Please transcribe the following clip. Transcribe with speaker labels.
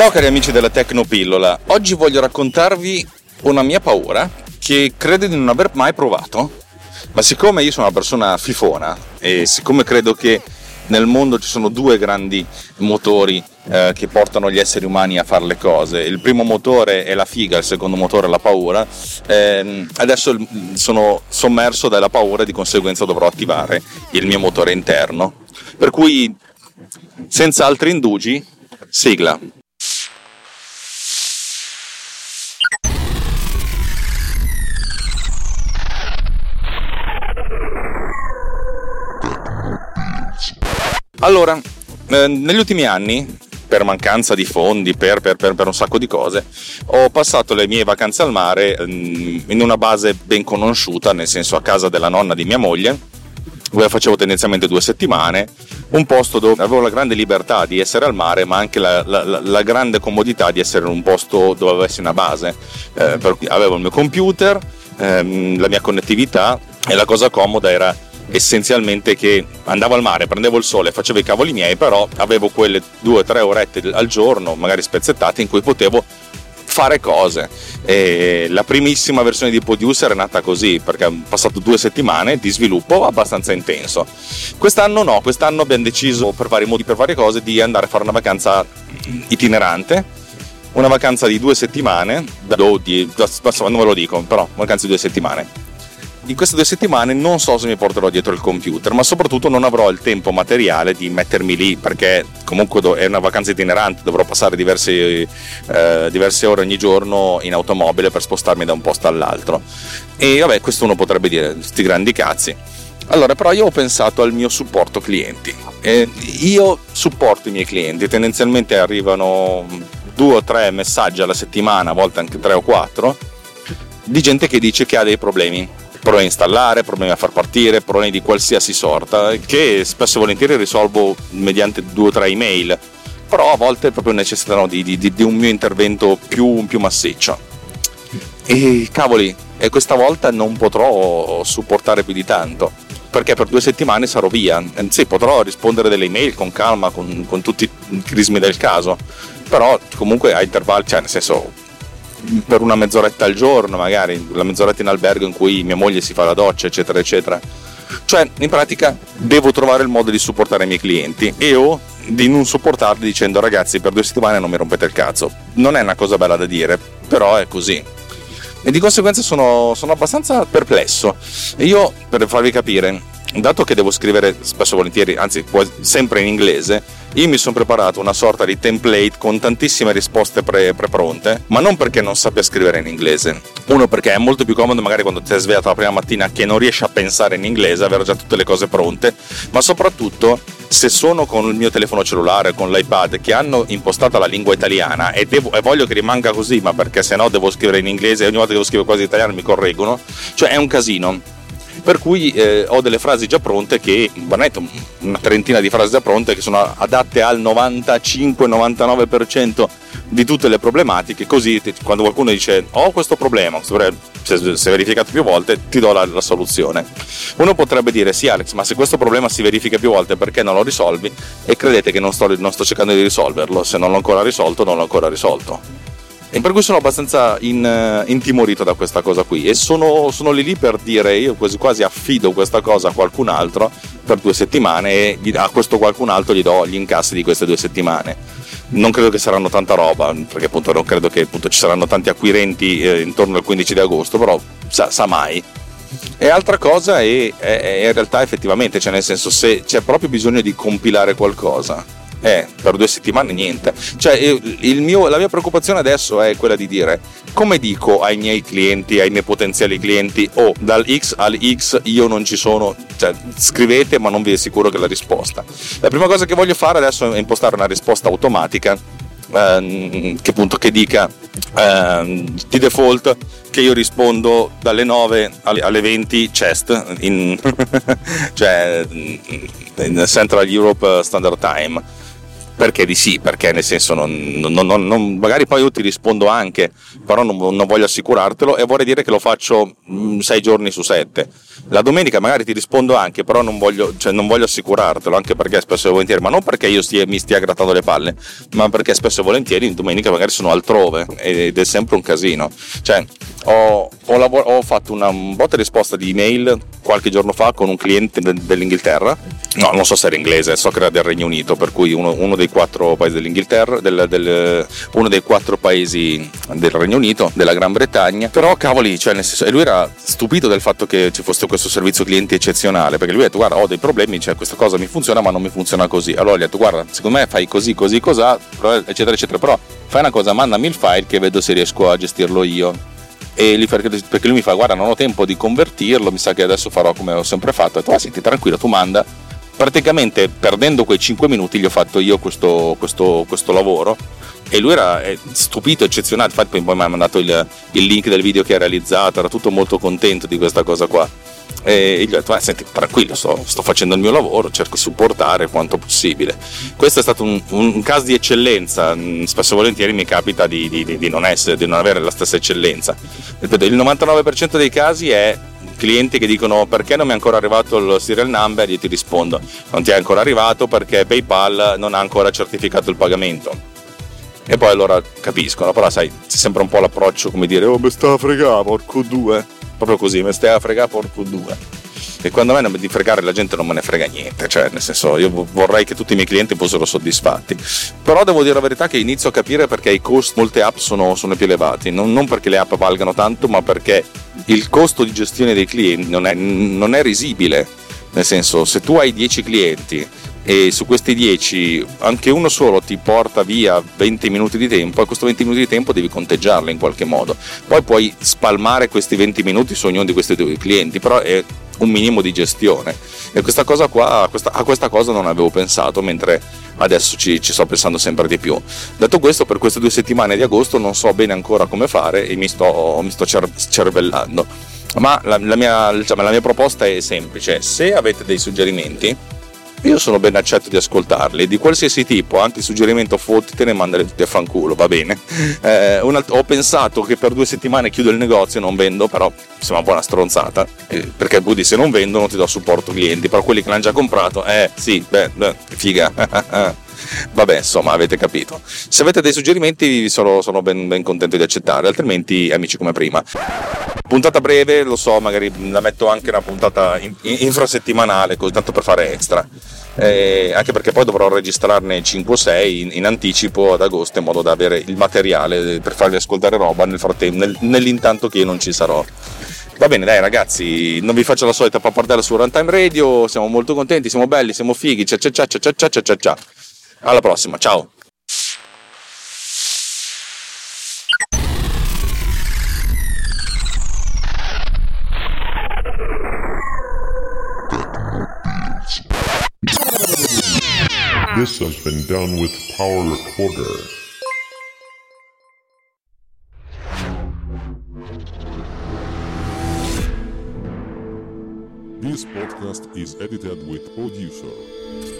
Speaker 1: Ciao cari amici della Tecnopillola, oggi voglio raccontarvi una mia paura che credo di non aver mai provato, ma siccome io sono una persona fifona e siccome credo che nel mondo ci sono due grandi motori eh, che portano gli esseri umani a fare le cose. Il primo motore è la figa, il secondo motore è la paura. Eh, adesso sono sommerso dalla paura e di conseguenza dovrò attivare il mio motore interno. Per cui, senza altri indugi, sigla. Allora, eh, negli ultimi anni, per mancanza di fondi, per, per, per, per, un sacco di cose, ho passato le mie vacanze al mare mm, in una base ben conosciuta, nel senso a casa della nonna di mia moglie, dove facevo tendenzialmente due settimane, un posto dove avevo la grande libertà di essere al mare, ma anche la, la, la grande comodità di essere in un posto dove avessi una base. Eh, avevo il mio computer, ehm, la mia connettività e la cosa comoda era essenzialmente che andavo al mare, prendevo il sole, facevo i cavoli miei, però avevo quelle due o tre orette al giorno, magari spezzettate, in cui potevo fare cose. E la primissima versione di Producer è nata così, perché ho passato due settimane di sviluppo abbastanza intenso. Quest'anno no, quest'anno abbiamo deciso per vari modi, per varie cose, di andare a fare una vacanza itinerante. Una vacanza di due settimane, non ve lo dico, però vacanza di due settimane in queste due settimane non so se mi porterò dietro il computer, ma soprattutto non avrò il tempo materiale di mettermi lì perché comunque è una vacanza itinerante, dovrò passare diverse, eh, diverse ore ogni giorno in automobile per spostarmi da un posto all'altro. E vabbè, questo uno potrebbe dire, sti grandi cazzi. Allora, però io ho pensato al mio supporto clienti. E io supporto i miei clienti, tendenzialmente arrivano due o tre messaggi alla settimana, a volte anche tre o quattro, di gente che dice che ha dei problemi problemi a installare, problemi a far partire, problemi di qualsiasi sorta, che spesso e volentieri risolvo mediante due o tre email, però a volte proprio necessitano di, di, di un mio intervento più, più massiccio. E cavoli, e questa volta non potrò supportare più di tanto perché per due settimane sarò via. Sì, potrò rispondere delle email con calma, con, con tutti i crismi del caso, però comunque a intervalli, cioè nel senso per una mezz'oretta al giorno, magari la mezz'oretta in albergo in cui mia moglie si fa la doccia, eccetera, eccetera. Cioè, in pratica, devo trovare il modo di supportare i miei clienti e o di non supportarli dicendo ragazzi per due settimane non mi rompete il cazzo. Non è una cosa bella da dire, però è così. E di conseguenza sono, sono abbastanza perplesso. E io, per farvi capire, dato che devo scrivere spesso e volentieri, anzi sempre in inglese, io mi sono preparato una sorta di template con tantissime risposte pre- pronte ma non perché non sappia scrivere in inglese. Uno perché è molto più comodo magari quando ti sei svegliato la prima mattina che non riesci a pensare in inglese, avere già tutte le cose pronte, ma soprattutto se sono con il mio telefono cellulare, con l'iPad che hanno impostata la lingua italiana e, devo, e voglio che rimanga così, ma perché se no devo scrivere in inglese e ogni volta che devo scrivere quasi in italiano mi correggono, cioè è un casino per cui eh, ho delle frasi già pronte che, banetto, una trentina di frasi già pronte che sono adatte al 95-99% di tutte le problematiche, così quando qualcuno dice ho questo problema, se è verificato più volte, ti do la, la, soluzione. Uno potrebbe dire sì Alex, ma se questo problema si verifica più volte perché non lo risolvi? E credete che non sto, non sto cercando di risolverlo, se non l'ho ancora risolto non l'ho ancora risolto. E per cui sono abbastanza in, uh, intimorito da questa cosa qui e sono, sono, lì lì per dire io quasi quasi affido questa cosa a qualcun altro per due settimane e a questo qualcun altro gli do gli incassi di queste due settimane. Non credo che saranno tanta roba, perché appunto non credo che appunto, ci saranno tanti acquirenti eh, intorno al 15 di agosto, però sa, sa mai. E altra cosa è, è, è in realtà effettivamente, cioè nel senso se c'è proprio bisogno di compilare qualcosa, eh, per due settimane niente. Cioè, mio, la mia preoccupazione adesso è quella di dire come dico ai miei clienti, ai miei potenziali clienti, oh, dal X al X io non ci sono, cioè, scrivete ma non vi assicuro che la risposta. La prima cosa che voglio fare adesso è impostare una risposta automatica ehm, che appunto che dica ehm, di default che io rispondo dalle 9 alle 20 chest in, cioè in Central Europe Standard Time perché di sì, perché nel senso non, non, non, magari poi io ti rispondo anche, però non, voglio assicurartelo e vorrei dire che lo faccio 6 mm, giorni su 7 La domenica magari ti rispondo anche, però non voglio, cioè voglio assicurartelo, anche perché spesso e volentieri, ma non perché io stia, mi stia grattando le palle, ma perché spesso e volentieri in domenica magari sono altrove ed è sempre un casino. Cioè, ho, ho, lavor- ho fatto una botta risposta di email qualche giorno fa con un cliente de- dell'Inghilterra. No, non so se era inglese, so che era del Regno Unito, per cui uno, uno dei quattro paesi dell'Inghilterra, del, del, uno dei quattro paesi del Regno Unito, della Gran Bretagna. Però cavoli, cioè nel senso, lui era stupito del fatto che ci fosse questo servizio clienti eccezionale, perché lui ha detto guarda ho dei problemi, cioè questa cosa mi funziona ma non mi funziona così. Allora gli ha detto guarda, secondo me fai così, così, cos'ha, eccetera, eccetera, però fai una cosa, mandami il file che vedo se riesco a gestirlo io e perché, lui mi fa guarda non ho tempo di convertirlo mi sa che adesso farò come ho sempre fatto ho detto ah senti tranquillo tu manda praticamente perdendo quei 5 minuti gli ho fatto io questo, questo, questo lavoro. E lui era stupito, eccezionale infatti poi mi ha mandato il, il link del video che ha realizzato. Era tutto molto contento di questa cosa qua. E gli ho detto, eh, senti, tranquillo, sto, sto, facendo il mio lavoro, cerco di supportare quanto possibile. Questo è stato un, un caso di eccellenza, mm, spesso e volentieri mi capita di, di, di, non essere, di non avere la stessa eccellenza. Il 99% dei casi è clienti che dicono perché non mi è ancora arrivato il serial number, io ti rispondo, non ti è ancora arrivato perché PayPal non ha ancora certificato il pagamento. E poi allora capiscono, però sai, c'è sempre un po' l'approccio come dire, oh mi sta a fregare, porco due proprio così, mi stai a fregare porco due. E quando a me di fregare la gente non me ne frega niente, cioè nel senso io vorrei che tutti i miei clienti fossero soddisfatti. Però devo dire la verità che inizio a capire perché i costi, molte app sono, sono più elevati, non, non, perché le app valgano tanto, ma perché il costo di gestione dei clienti non è, non è risibile. Nel senso, se tu hai 10 clienti e su questi 10 anche uno solo ti porta via 20 minuti di tempo e questo 20 minuti di tempo devi conteggiarlo in qualche modo poi puoi spalmare questi 20 minuti su ognuno di questi due clienti però è un minimo di gestione. E questa cosa qua questa, a questa cosa non avevo pensato mentre adesso ci, ci, sto pensando sempre di più. Detto questo per queste due settimane di agosto non so bene ancora come fare e mi sto, mi sto cer- cervellando. Ma la, la, mia, diciamo, la mia proposta è semplice. Se avete dei suggerimenti io sono ben accetto di ascoltarli, di qualsiasi tipo, anche suggerimento fottitene, mandali tutti a fanculo, va bene. Eh, alt- ho pensato che per due settimane chiudo il negozio non vendo, però sembra un po' una stronzata, eh, perché Buddy se non vendo non ti do supporto clienti, però quelli che l'hanno già comprato, eh sì, beh, beh figa. Vabbè, insomma, avete capito. Se avete dei suggerimenti sono, sono ben, ben, contento di accettare, altrimenti amici come prima. Puntata breve, lo so, magari la metto anche una puntata in, in, infrasettimanale, così tanto per fare extra. Eh, anche perché poi dovrò registrarne 5 o 6 in, in, anticipo ad agosto in modo da avere il materiale per farvi ascoltare roba nel frattempo, nel, nell'intanto che io non ci sarò. Va bene, dai ragazzi, non vi faccio la solita pappardella su Runtime Radio, siamo molto contenti, siamo belli, siamo fighi, cia cia cia cia cia cia cia cia. Alla prossima, ciao!
Speaker 2: This has been done with Power Recorder. This podcast is edited with Producer.